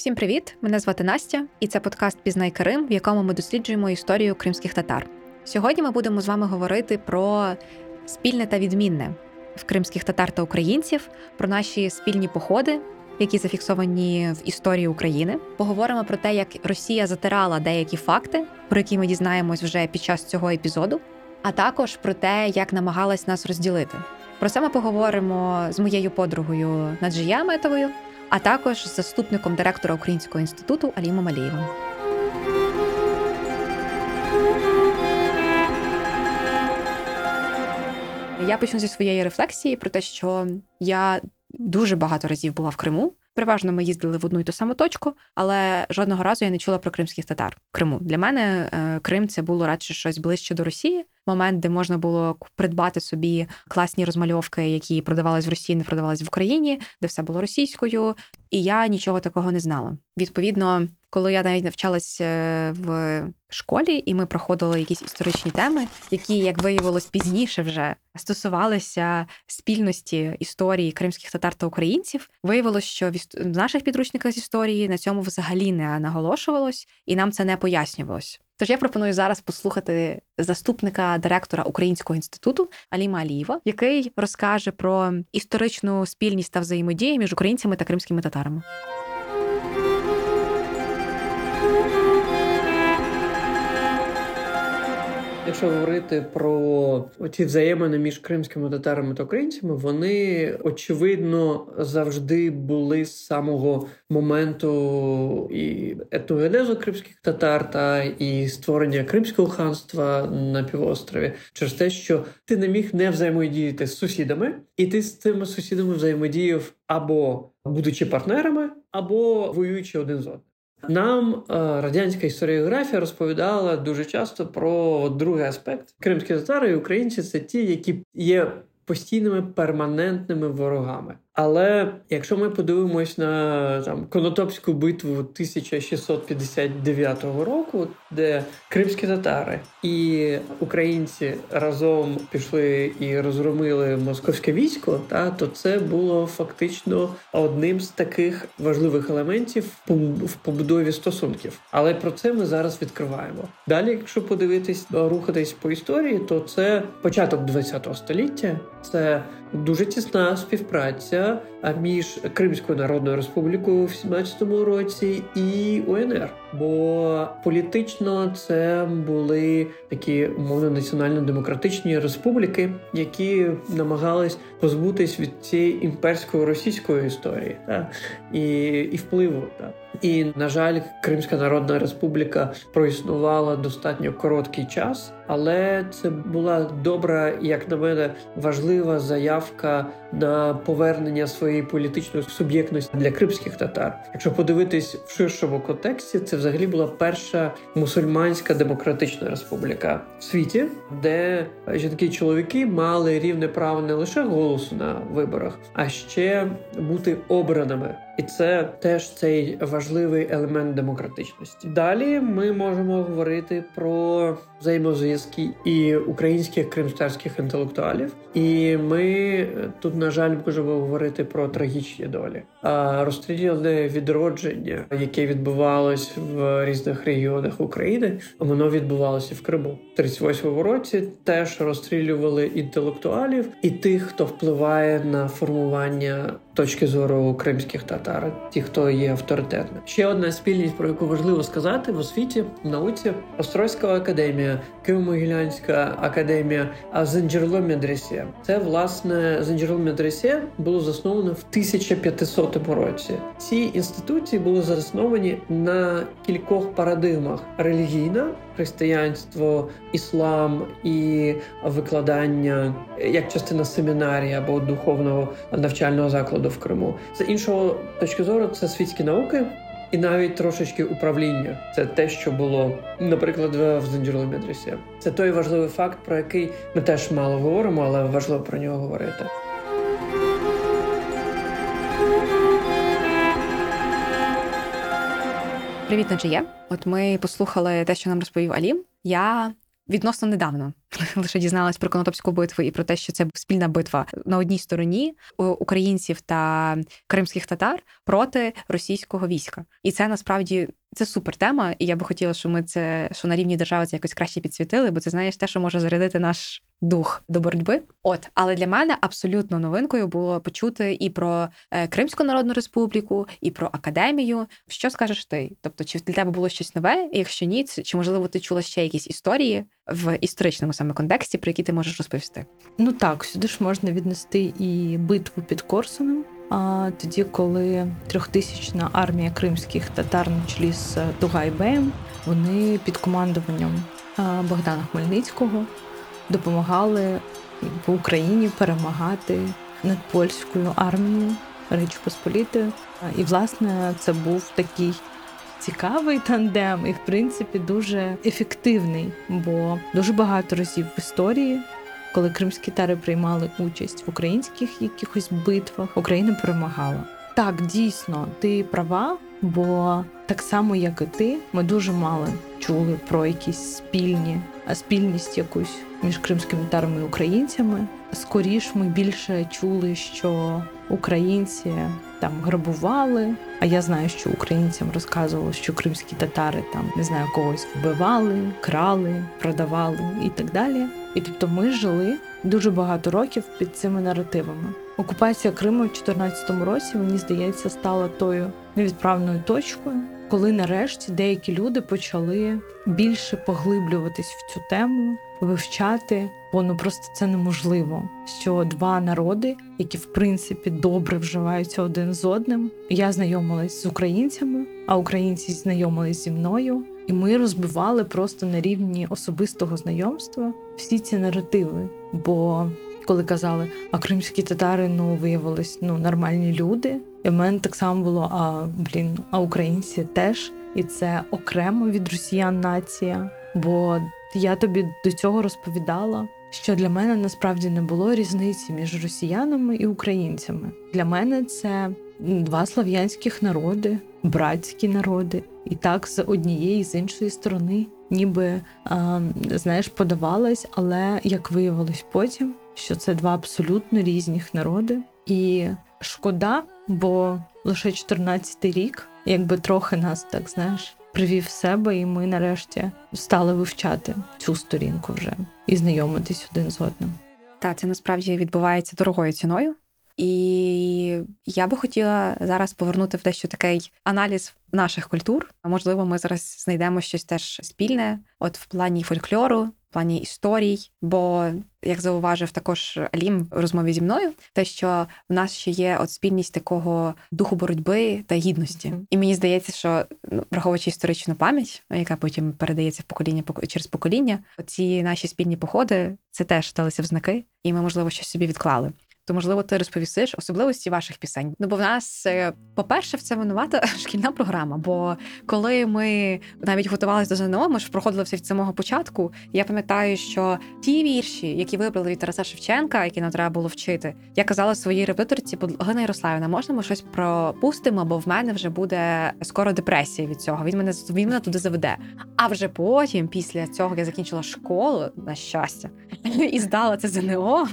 Всім привіт! Мене звати Настя, і це подкаст Пізнай Крим, в якому ми досліджуємо історію кримських татар. Сьогодні ми будемо з вами говорити про спільне та відмінне в кримських татар та українців, про наші спільні походи, які зафіксовані в історії України. Поговоримо про те, як Росія затирала деякі факти, про які ми дізнаємось вже під час цього епізоду, а також про те, як намагалась нас розділити. Про це ми поговоримо з моєю подругою Наджия Метовою, а також з заступником директора Українського інституту Алімом Алієвим. Я почну зі своєї рефлексії про те, що я дуже багато разів була в Криму. Переважно ми їздили в одну й ту саму точку, але жодного разу я не чула про кримських татар в Криму. Для мене е, Крим це було радше щось ближче до Росії. Момент, де можна було придбати собі класні розмальовки, які продавались в Росії, не продавались в Україні, де все було російською. І я нічого такого не знала. Відповідно, коли я навіть навчалась е, в школі, і ми проходили якісь історичні теми, які, як виявилось пізніше, вже стосувалися спільності історії кримських татар та українців, виявилось, що в наших підручниках з історії на цьому взагалі не наголошувалось, і нам це не пояснювалось. Тож я пропоную зараз послухати заступника директора Українського інституту Аліма Алієва, який розкаже про історичну спільність та взаємодію між українцями та кримськими татарами. Якщо говорити про ці взаємини між кримськими татарами та українцями, вони очевидно завжди були з самого моменту і етногенезу кримських татар та і створення кримського ханства на півострові, через те, що ти не міг не взаємодіяти з сусідами, і ти з цими сусідами взаємодіяв або будучи партнерами, або воюючи один з одним. Нам е, радянська історіографія розповідала дуже часто про другий аспект. Кримські татари і українці це ті, які є постійними перманентними ворогами. Але якщо ми подивимось на там Конотопську битву 1659 року, де кримські татари і українці разом пішли і розгромили московське військо, та то це було фактично одним з таких важливих елементів в побудові стосунків. Але про це ми зараз відкриваємо. Далі, якщо подивитись рухатись по історії, то це початок ХХ століття, це дуже тісна співпраця між Кримською Народною Республікою в 17-му році і УНР. Бо політично це були такі умовно національно-демократичні республіки, які намагались позбутись від цієї імперської російської історії та і і впливу. Та. І на жаль, Кримська Народна Республіка проіснувала достатньо короткий час, але це була добра, як на мене, важлива заявка на повернення своєї політичної суб'єктності для кримських татар. Якщо подивитись в ширшому контексті, це взагалі була перша мусульманська демократична республіка в світі, де жінки і чоловіки мали рівне право не лише голосу на виборах, а ще бути обраними. І це теж цей важливий елемент демократичності. Далі ми можемо говорити про взаємозв'язки і українських кримстарських інтелектуалів. І ми тут, на жаль, можемо говорити про трагічні долі. Розстріляне відродження, яке відбувалось в різних регіонах України, воно відбувалося в Криму. В 38-му році теж розстрілювали інтелектуалів і тих, хто впливає на формування точки зору кримських татар, ті, хто є авторитетним. Ще одна спільність, про яку важливо сказати в освіті в науці Острозька академія, Києво-Могилянська академія, а Зенджерло Медресе. Це власне Зенджерло Медресе було засновано в 1500 році. Ці інституції були засновані на кількох парадигмах: релігійна, християнство, іслам і викладання як частина семінарії або духовного навчального закладу в Криму. З іншого точки зору, це світські науки. І навіть трошечки управління це те, що було, наприклад, в Зенджерло Медресі. Це той важливий факт, про який ми теж мало говоримо, але важливо про нього говорити. Привіт, Наджія. От ми послухали те, що нам розповів Алім. Я відносно недавно лише дізналась про Конотопську битву і про те, що це спільна битва на одній стороні українців та кримських татар проти російського війська. І це насправді це супер тема. І я би хотіла, щоб ми це що на рівні держави це якось краще підсвітили, бо це знаєш те, що може зарядити наш дух до боротьби. От, але для мене абсолютно новинкою було почути і про е, Кримську Народну Республіку, і про академію. Що скажеш ти? Тобто, чи для тебе було щось нове? Якщо ні, чи можливо ти чула ще якісь історії в історичному саме контексті, про які ти можеш розповісти? Ну так, сюди ж можна віднести і битву під Корсуном. Тоді, коли трьохтисячна армія кримських татар на чолі з Тугайбеєм, вони під командуванням Богдана Хмельницького допомагали в Україні перемагати над польською армією Речі Посполітою. І, власне, це був такий цікавий тандем, і в принципі дуже ефективний, бо дуже багато разів в історії. Коли кримські тари приймали участь в українських якихось битвах, Україна перемагала. Так, дійсно, ти права, бо так само, як і ти, ми дуже мало чули про якісь спільні, спільність якусь між кримськими тарами і українцями. Скоріш ми більше чули, що українці там грабували. А я знаю, що українцям розказували, що кримські татари там не знаю когось вбивали, крали, продавали і так далі. І тобто ми жили дуже багато років під цими наративами. Окупація Криму в 2014 році, мені здається, стала тою невідправною точкою, коли нарешті деякі люди почали більше поглиблюватись в цю тему, вивчати, бо ну просто це неможливо. Що два народи, які в принципі добре вживаються один з одним. Я знайомилась з українцями, а українці знайомились зі мною, і ми розбивали просто на рівні особистого знайомства всі ці наративи. Бо коли казали, а кримські татари ну виявились ну нормальні люди. І в мене так само було: а блін, а українці теж, і це окремо від росіян нація. Бо я тобі до цього розповідала, що для мене насправді не було різниці між росіянами і українцями. Для мене це два слав'янських народи, братські народи, і так з однієї з іншої сторони, ніби а, знаєш, подавалось, але як виявилось потім, що це два абсолютно різних народи, і шкода, бо лише 14-й рік, якби трохи нас так знаєш привів себе, і ми нарешті стали вивчати цю сторінку вже і знайомитись один з одним. Та це насправді відбувається дорогою ціною. І я би хотіла зараз повернути в дещо такий аналіз наших культур. Можливо, ми зараз знайдемо щось теж спільне, от в плані фольклору, в плані історій. Бо, як зауважив також Алім в розмові зі мною, те, що в нас ще є от спільність такого духу боротьби та гідності, mm-hmm. і мені здається, що ну, враховуючи історичну пам'ять, яка потім передається в покоління через покоління, ці наші спільні походи це теж сталися в знаки, і ми, можливо, щось собі відклали то можливо ти розповісиш особливості ваших пісень. Ну бо в нас, е, по-перше, в це винувата шкільна програма. Бо коли ми навіть готувалися до ЗНО, ми ж проходили все від самого початку. Я пам'ятаю, що ті вірші, які вибрали від Тараса Шевченка, які нам треба було вчити, я казала своїй репетиторці, Галина Ярославівна, можна ми щось пропустимо, бо в мене вже буде скоро депресія від цього. Він мене він мене туди заведе. А вже потім, після цього, я закінчила школу на щастя і здала це ЗНО.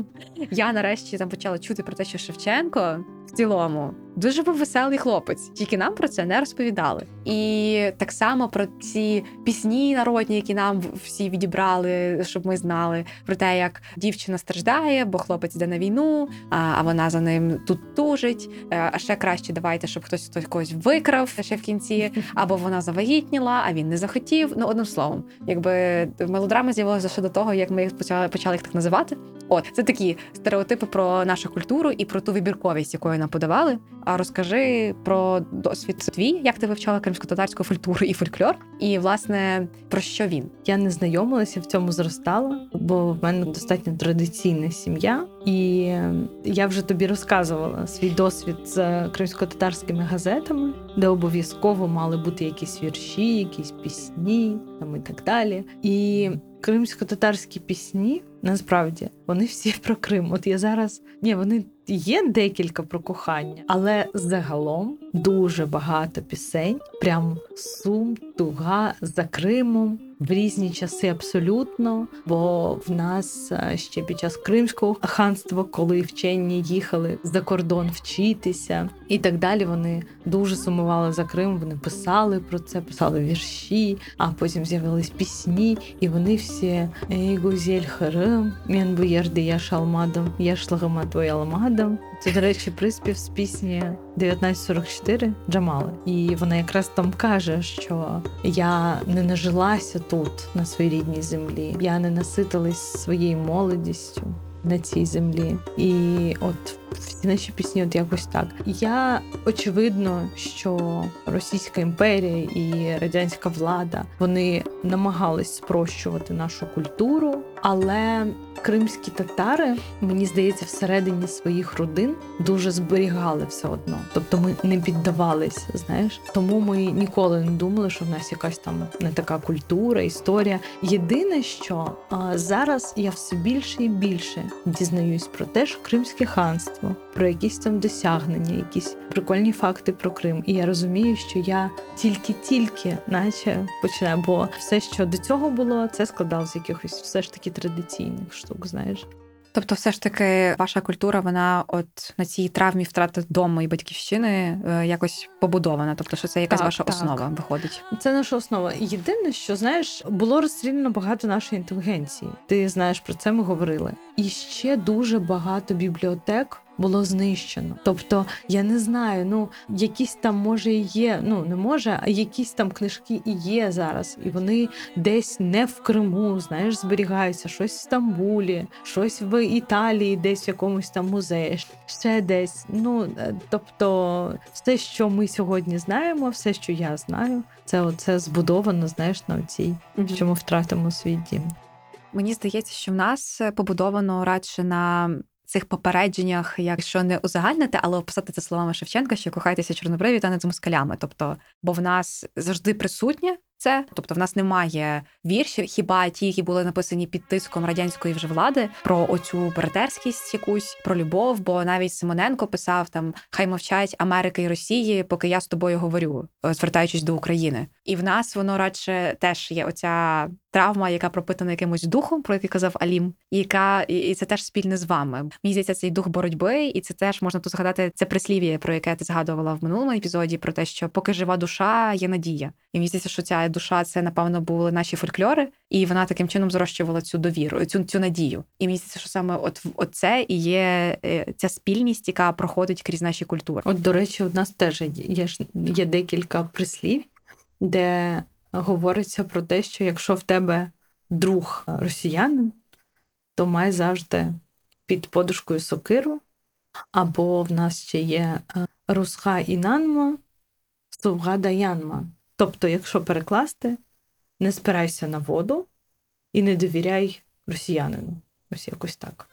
Я нарешті там почала чути про те, що Шевченко в цілому дуже був веселий хлопець, тільки нам про це не розповідали. І так само про ці пісні народні, які нам всі відібрали, щоб ми знали про те, як дівчина страждає, бо хлопець йде на війну, а вона за ним тут тужить. Е, а ще краще давайте, щоб хтось хтось когось викрав ще в кінці, або вона завагітніла, а він не захотів. Ну одним словом, якби мелодрама з'явилася ще до того, як ми їх почали почали їх так називати. От це такі стереотипи про нашу культуру і про ту вибірковість, якою нам подавали. А розкажи про досвід твій, як ти вивчала кримсько-татарську культуру і фольклор, і власне про що він? Я не знайомилася в цьому зростала, бо в мене достатньо традиційна сім'я, і я вже тобі розказувала свій досвід з кримсько-татарськими газетами, де обов'язково мали бути якісь вірші, якісь пісні там і так далі. І кримсько-татарські пісні насправді вони всі про Крим. От я зараз ні, вони є декілька про кохання, але загалом дуже багато пісень, прям сум, туга за Кримом. В різні часи абсолютно, бо в нас е, ще під час Кримського ханства, коли вчені їхали за кордон вчитися і так далі, вони дуже сумували за Крим. Вони писали про це, писали вірші, а потім з'явились пісні, і вони всі «Ей, гузель харим, мен бу yerде яш алмадом, яш лагама твоя ламадом. Це, до речі, приспів з пісні 1944 Джамали. І вона якраз там каже, що я не нажилася тут, на своїй рідній землі. Я не наситилась своєю молодістю на цій землі. І от всі наші пісні, от якось так. Я очевидно, що Російська імперія і радянська влада вони намагались спрощувати нашу культуру, але кримські татари, мені здається, всередині своїх родин дуже зберігали все одно. Тобто ми не піддавались, знаєш. Тому ми ніколи не думали, що в нас якась там не така культура, історія. Єдине, що а, зараз я все більше і більше дізнаюсь про те, що Кримське ханство, про якісь там досягнення, якісь прикольні факти про Крим. І я розумію, що я тільки-тільки, наче починаю, бо все, що до цього було, це складалося з якихось все ж таки традиційних штук, знаєш. Тобто, все ж таки, ваша культура, вона от на цій травмі втрати дому і батьківщини е, якось побудована. Тобто, що це якась Так, ваша так. основа виходить. Це наша основа. Єдине, що знаєш, було розстріляно багато нашої інтелігенції. Ти знаєш про це ми говорили. І ще дуже багато бібліотек. Було знищено. Тобто, я не знаю, ну якісь там може і є, ну не може, а якісь там книжки і є зараз, і вони десь не в Криму, знаєш, зберігаються, щось в Стамбулі, щось в Італії, десь в якомусь там музеї, ще десь. Ну е, тобто, все, що ми сьогодні знаємо, все, що я знаю, це оце збудовано, знаєш, на цій, що ми втратимо свій дім. Мені здається, що в нас побудовано радше на цих попередженнях, якщо не узагальнити, але описати це словами Шевченка, що кохайтеся чорнобриві та не з москалями. Тобто, бо в нас завжди присутнє це, тобто в нас немає віршів, хіба ті, які були написані під тиском радянської вже влади, про оцю братерськість якусь, про любов. Бо навіть Симоненко писав там Хай мовчать Америка і Росії, поки я з тобою говорю, звертаючись до України. І в нас воно радше теж є оця травма, яка пропитана якимось духом, про який казав Алім, яка і це теж спільне з вами. Мені здається, цей дух боротьби, і це теж можна тут згадати це прислів'я, про яке ти згадувала в минулому епізоді, про те, що поки жива душа, є надія. І мені здається, що ця душа це напевно були наші фольклори, і вона таким чином зрощувала цю довіру, цю цю надію. І мені здається, що саме от оце і є е, ця спільність, яка проходить крізь наші культури. От, до речі, у нас теж є, є, є декілька прислів, де говориться про те, що якщо в тебе друг росіянин, то май завжди під подушкою сокиру. Або в нас ще є е, русха інанма, сувга даянма. Тобто, якщо перекласти, не спирайся на воду і не довіряй росіянину. Ось якось так.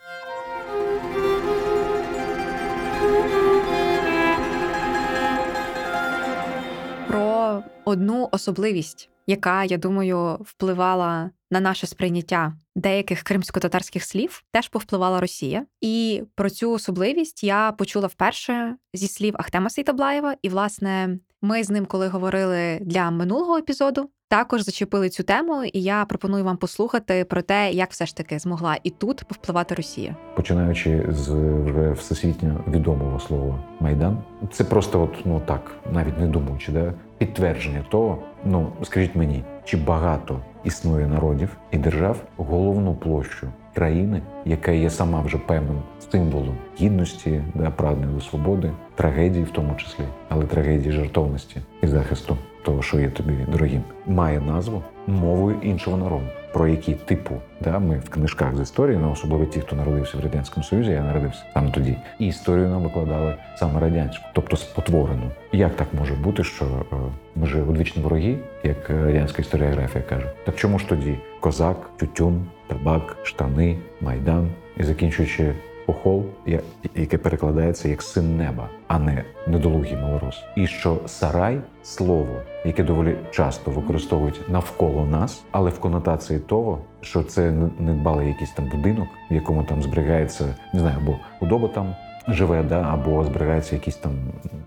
Одну особливість, яка, я думаю, впливала на наше сприйняття деяких кримсько-татарських слів, теж повпливала Росія. І про цю особливість я почула вперше зі слів Ахтема Сейтаблаєва. І, власне, ми з ним, коли говорили для минулого епізоду, також зачепили цю тему, і я пропоную вам послухати про те, як все ж таки змогла і тут повпливати Росія. починаючи з вже всесвітньо відомого слова майдан, це просто, от ну так, навіть не думаючи, да, підтвердження того, ну скажіть мені, чи багато існує народів і держав головну площу країни, яка є сама вже певним символом гідності, да, прагнення до свободи, трагедії в тому числі, але трагедії жертовності і захисту того, що є тобі дорогим, має назву мовою іншого народу, про які типу да, ми в книжках з історії, ну особливо ті, хто народився в радянському союзі, я народився саме тоді, і історію нам викладали саме радянську, тобто спотворену. Як так може бути, що е, ми ж одвічні вороги, як е, радянська історіографія каже? Так чому ж тоді козак, тютюн, табак, штани, майдан і закінчуючи Похол, я- яке перекладається як син неба, а не недолугий малорос. І що сарай слово, яке доволі часто використовують навколо нас, але в конотації того, що це не- недбалий якийсь там будинок, в якому там зберігається, не знаю, або худоба там живе, да, або зберігається якийсь там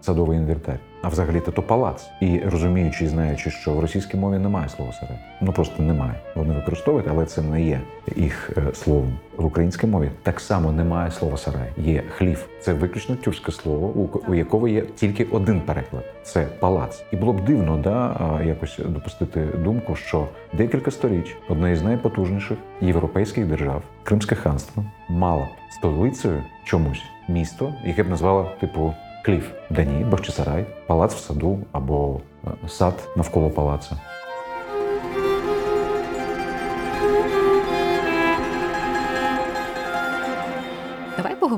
садовий інвентар. А взагалі-то то палац. І розуміючи знаючи, що в російській мові немає слова сарай. Ну просто немає. Вони використовують, але це не є їх е, словом. В українській мові так само немає слова сарай. Є хлів. Це виключно тюркське слово, у, якого є тільки один переклад це палац. І було б дивно, да, якось допустити думку, що декілька сторіч одна із найпотужніших європейських держав, Кримське ханство, мала столицею чомусь місто, яке б назвало типу Клів, Дані, Бахчисарай, палац в саду або е, сад навколо палацу.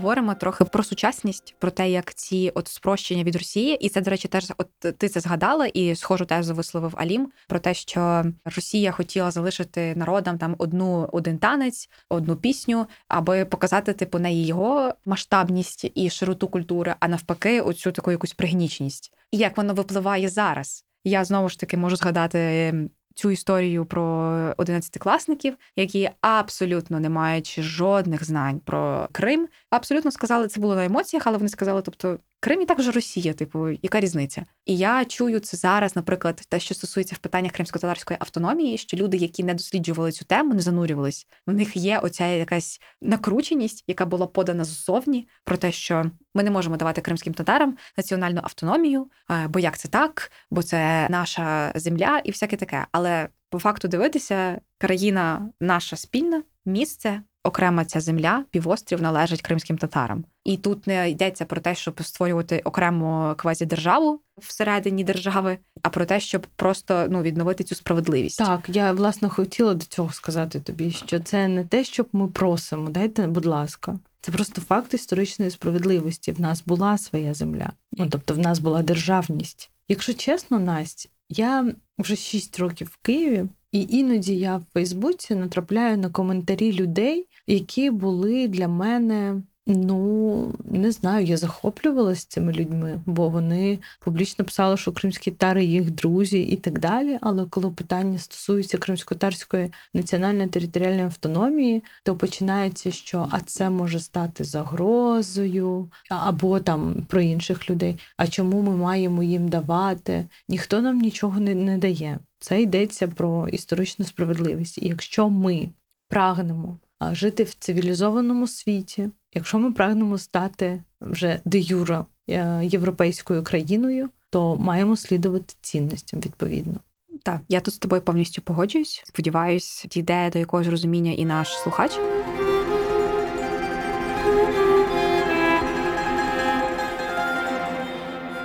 Поговоримо трохи про сучасність, про те, як ці от спрощення від Росії, і це, до речі, теж от ти це згадала, і схожу тезу висловив Алім про те, що Росія хотіла залишити народам там одну один танець, одну пісню, аби показати типу не його масштабність і широту культури, а навпаки, оцю таку якусь пригніченість. І як воно випливає зараз? Я знову ж таки можу згадати цю історію про одинадцятикласників, які абсолютно не маючи жодних знань про Крим, абсолютно сказали, це було на емоціях, але вони сказали, тобто. Крим і так вже Росія, типу, яка різниця? І я чую це зараз, наприклад, те, що стосується в питаннях кримсько-татарської автономії, що люди, які не досліджували цю тему, не занурювались, в них є оця якась накрученість, яка була подана ззовні, про те, що ми не можемо давати кримським татарам національну автономію, бо як це так, бо це наша земля і всяке таке. Але по факту дивитися, країна наша спільна, місце. Окрема ця земля, півострів належить кримським татарам, і тут не йдеться про те, щоб створювати окрему квазідержаву всередині держави, а про те, щоб просто ну відновити цю справедливість. Так, я власне хотіла до цього сказати тобі, що це не те, щоб ми просимо. Дайте, будь ласка, це просто факт історичної справедливості. В нас була своя земля, ну тобто в нас була державність. Якщо чесно, Настя, я вже 6 років в Києві. І іноді я в Фейсбуці натрапляю на коментарі людей, які були для мене, ну не знаю, я захоплювалася цими людьми, бо вони публічно писали, що кримські тари їх друзі і так далі. Але коли питання стосується кримсько-татарської національної територіальної автономії, то починається, що а це може стати загрозою, або там про інших людей. А чому ми маємо їм давати? Ніхто нам нічого не, не дає. Це йдеться про історичну справедливість. І якщо ми прагнемо жити в цивілізованому світі, якщо ми прагнемо стати вже де юра європейською країною, то маємо слідувати цінностям відповідно. Так, я тут з тобою повністю погоджуюсь. Сподіваюсь, дійде до якогось розуміння і наш слухач.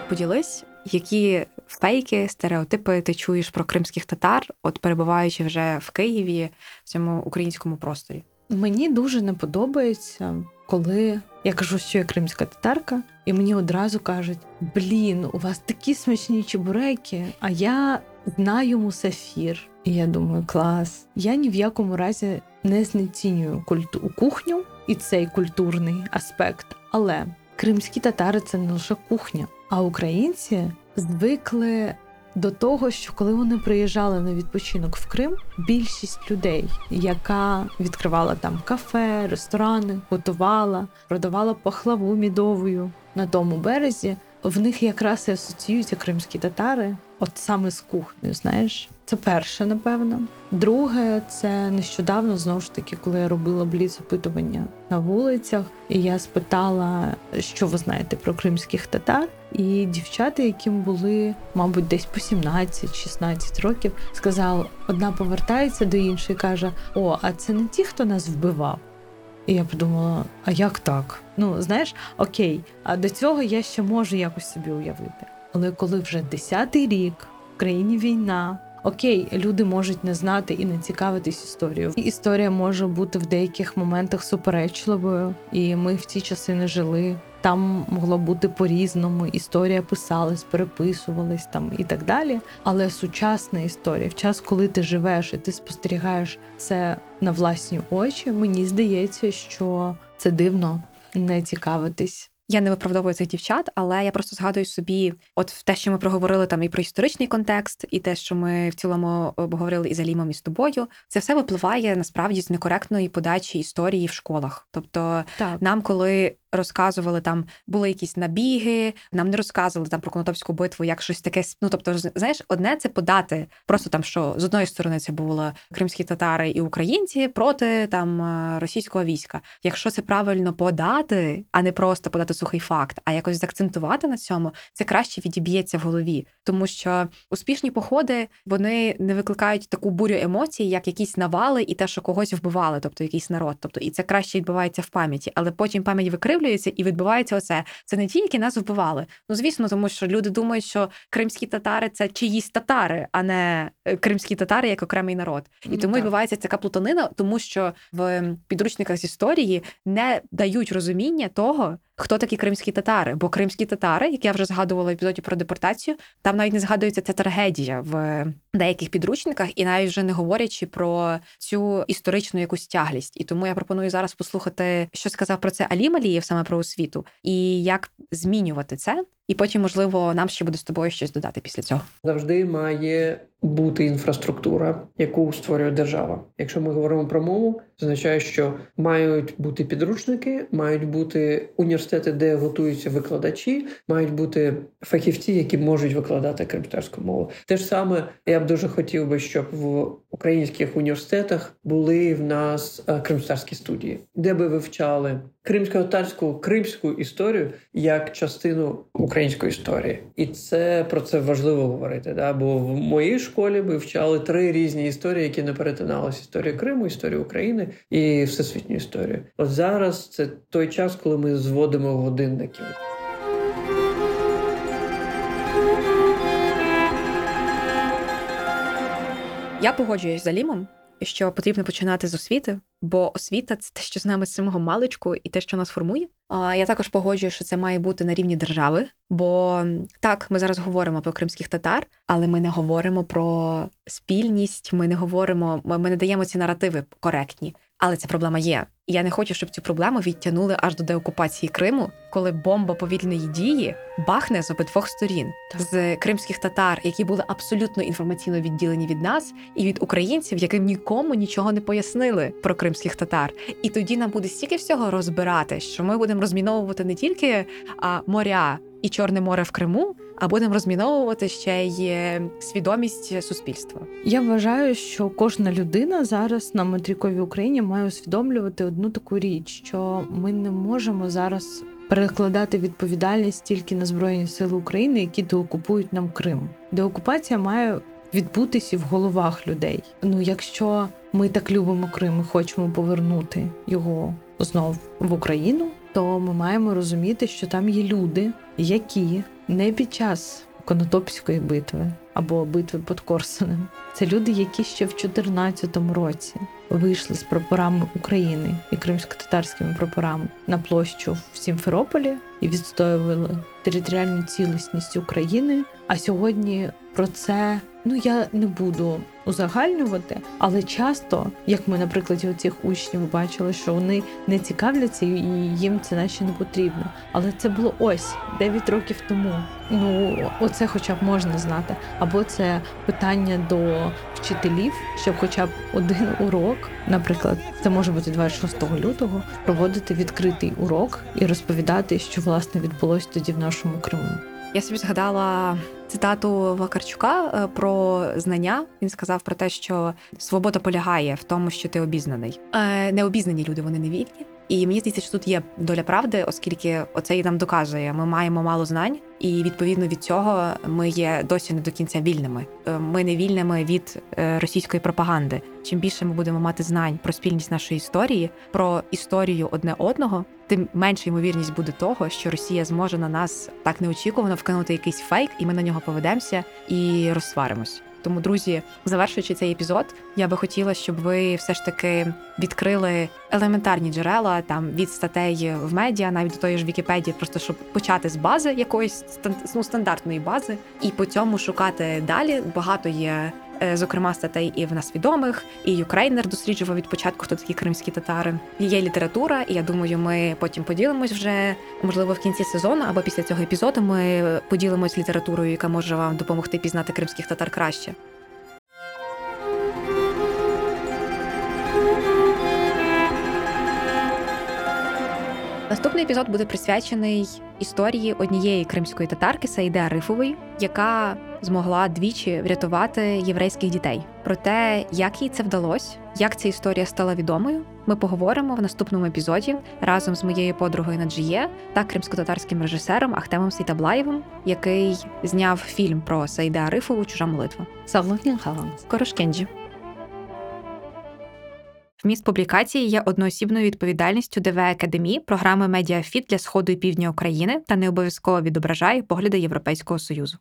Поділись, які фейки, стереотипи ти чуєш про кримських татар, от перебуваючи вже в Києві в цьому українському просторі. Мені дуже не подобається, коли я кажу, що я кримська татарка, і мені одразу кажуть: блін, у вас такі смачні чебуреки, а я знаю мусафір. І я думаю, клас. Я ні в якому разі не знецінюю культу кухню і цей культурний аспект. Але кримські татари це не лише кухня, а українці звикли до того, що коли вони приїжджали на відпочинок в Крим, більшість людей, яка відкривала там кафе, ресторани, готувала, продавала пахлаву мідовою на тому березі, в них якраз і асоціюються кримські татари, от саме з кухнею, знаєш. Це перше, напевно. Друге, це нещодавно знову ж таки, коли я робила бліц опитування на вулицях, і я спитала, що ви знаєте про кримських татар. І дівчата, яким були, мабуть, десь по 17-16 років, сказали, одна повертається до іншої, каже: О, а це не ті, хто нас вбивав. І я подумала: а як так? Ну, знаєш, окей, а до цього я ще можу якось собі уявити. Але коли вже 10-й рік в країні війна. Окей, люди можуть не знати і не цікавитись історією. Історія може бути в деяких моментах суперечливою, і ми в ті часи не жили. Там могло бути по-різному. Історія писалась, переписувалась там і так далі. Але сучасна історія, в час, коли ти живеш і ти спостерігаєш це на власні очі, мені здається, що це дивно не цікавитись. Я не виправдовую цих дівчат, але я просто згадую собі, от в те, що ми проговорили там і про історичний контекст, і те, що ми в цілому обговорили і за Лімом, і з тобою, це все випливає насправді з некоректної подачі історії в школах. Тобто, так. нам, коли розказували там, були якісь набіги, нам не розказували там про Конотопську битву, як щось таке. Ну тобто, знаєш, одне це подати просто там, що з одної сторони це були кримські татари і українці проти там е, російського війська. Якщо це правильно подати, а не просто подати сухий факт, а якось заакцентувати на цьому, це краще відіб'ється в голові, тому що успішні походи вони не викликають таку бурю емоцій, як якісь навали і те, що когось вбивали, тобто якийсь народ. Тобто, і це краще відбувається в пам'яті, але потім пам'ять викривлюється і відбувається оце. Це не ті, які нас вбивали. Ну звісно, тому що люди думають, що кримські татари це чиїсь татари, а не е, кримські татари як окремий народ. І Ну, тому так. відбувається така плутанина, тому що в підручниках з історії не дають розуміння того. Хто такі кримські татари? Бо кримські татари, як я вже згадувала в епізоді про депортацію, там навіть не згадується ця трагедія в деяких підручниках, і навіть вже не говорячи про цю історичну якусь тяглість. І тому я пропоную зараз послухати, що сказав про це Алі Малієв, саме про освіту, і як змінювати це. І потім, можливо, нам ще буде з тобою щось додати після цього. Завжди має бути інфраструктура, яку створює держава. Якщо ми говоримо про мову, означає, що мають бути підручники, мають бути університети, де готуються викладачі, мають бути фахівці, які можуть викладати кримтарську мову. Те ж саме я б дуже хотів би, щоб в українських університетах були в нас е, кримтарські студії, де би вивчали кримсько-татарську кримську історію як частину української історії, і це про це важливо говорити. Да? Бо в моїй школі ми вчали три різні історії, які не перетиналися: історію Криму, історію України і всесвітню історію. От зараз це той час, коли ми зводимо годинники. Я погоджуюсь з Алімом, що потрібно починати з освіти, бо освіта це те, що з нами з самого маличку, і те, що нас формує. А я також погоджуюсь, що це має бути на рівні держави. Бо так, ми зараз говоримо про кримських татар, але ми не говоримо про спільність. Ми не говоримо, ми не даємо ці наративи коректні. Але ця проблема є. І я не хочу, щоб цю проблему відтягнули аж до деокупації Криму, коли бомба повільної дії бахне з обидвох сторін з кримських татар, які були абсолютно інформаційно відділені від нас, і від українців, яким нікому нічого не пояснили про кримських татар. І тоді нам буде стільки всього розбирати, що ми будемо розміновувати не тільки а, моря і Чорне море в Криму, а будемо розміновувати ще й е, свідомість суспільства. Я вважаю, що кожна людина зараз на материковій Україні має усвідомлювати одну таку річ, що ми не можемо зараз перекладати відповідальність тільки на Збройні Сили України, які деокупують нам Крим. Деокупація має відбутися в головах людей. Ну, якщо ми так любимо Крим і хочемо повернути його знов в Україну, то ми маємо розуміти, що там є люди, які не під час Конотопської битви або битви під Корсунем. Це люди, які ще в 2014 році вийшли з прапорами України і кримсько-татарськими прапорами на площу в Сімферополі і відстоювали територіальну цілісність України. А сьогодні про це ну я не буду узагальнювати, але часто, як ми на прикладі цих учнів бачили, що вони не цікавляться і їм це наче не потрібно. Але це було ось 9 років тому. Ну оце, хоча б можна знати, або це питання до вчителів, щоб хоча б один урок, наприклад, це може бути 26 лютого, проводити відкритий урок і розповідати, що власне відбулось тоді в нашому Криму. Я собі згадала цитату Вакарчука е, про знання. Він сказав про те, що свобода полягає в тому, що ти обізнаний. Е, Необізнані люди вони не вільні. І мені здається, що тут є доля правди, оскільки оце і нам доказує. Ми маємо мало знань, і відповідно від цього ми є досі не до кінця вільними. Е, Ми не вільними від е, російської пропаганди. Чим більше ми будемо мати знань про спільність нашої історії, про історію одне одного, тим менша ймовірність буде того, що Росія зможе на нас так неочікувано вкинути якийсь фейк, і ми на нього поведемося і розсваримось. Тому, друзі, завершуючи цей епізод, я би хотіла, щоб ви все ж таки відкрили елементарні джерела там від статей в медіа, навіть до тої ж Вікіпедії, просто щоб почати з бази якоїсь ну, стандартної бази, і по цьому шукати далі. Багато є. Е, Зокрема, статей і в нас відомих, і Ukraїner досліджував від початку, хто такі кримські татари. Є література, і я думаю, ми потім поділимось вже можливо в кінці сезону або після цього епізоду. Ми поділимось літературою, яка може вам допомогти пізнати кримських татар краще. Наступний епізод буде присвячений історії однієї кримської татарки Саїди Арифової, яка змогла двічі врятувати єврейських дітей. Про те, як їй це вдалося, як ця історія стала відомою, ми поговоримо в наступному епізоді разом з моєю подругою Наджіє та кримсько-татарським режисером Ахтемом Сейтаблаєвим, який зняв фільм про Саїде Арифову Чужа молитва. Саглутін Корошкенджі. Вміст публікації є одноосібною відповідальністю ДВ Академії програми Медіафіт для сходу і півдня України та не обов'язково відображає погляди Європейського союзу.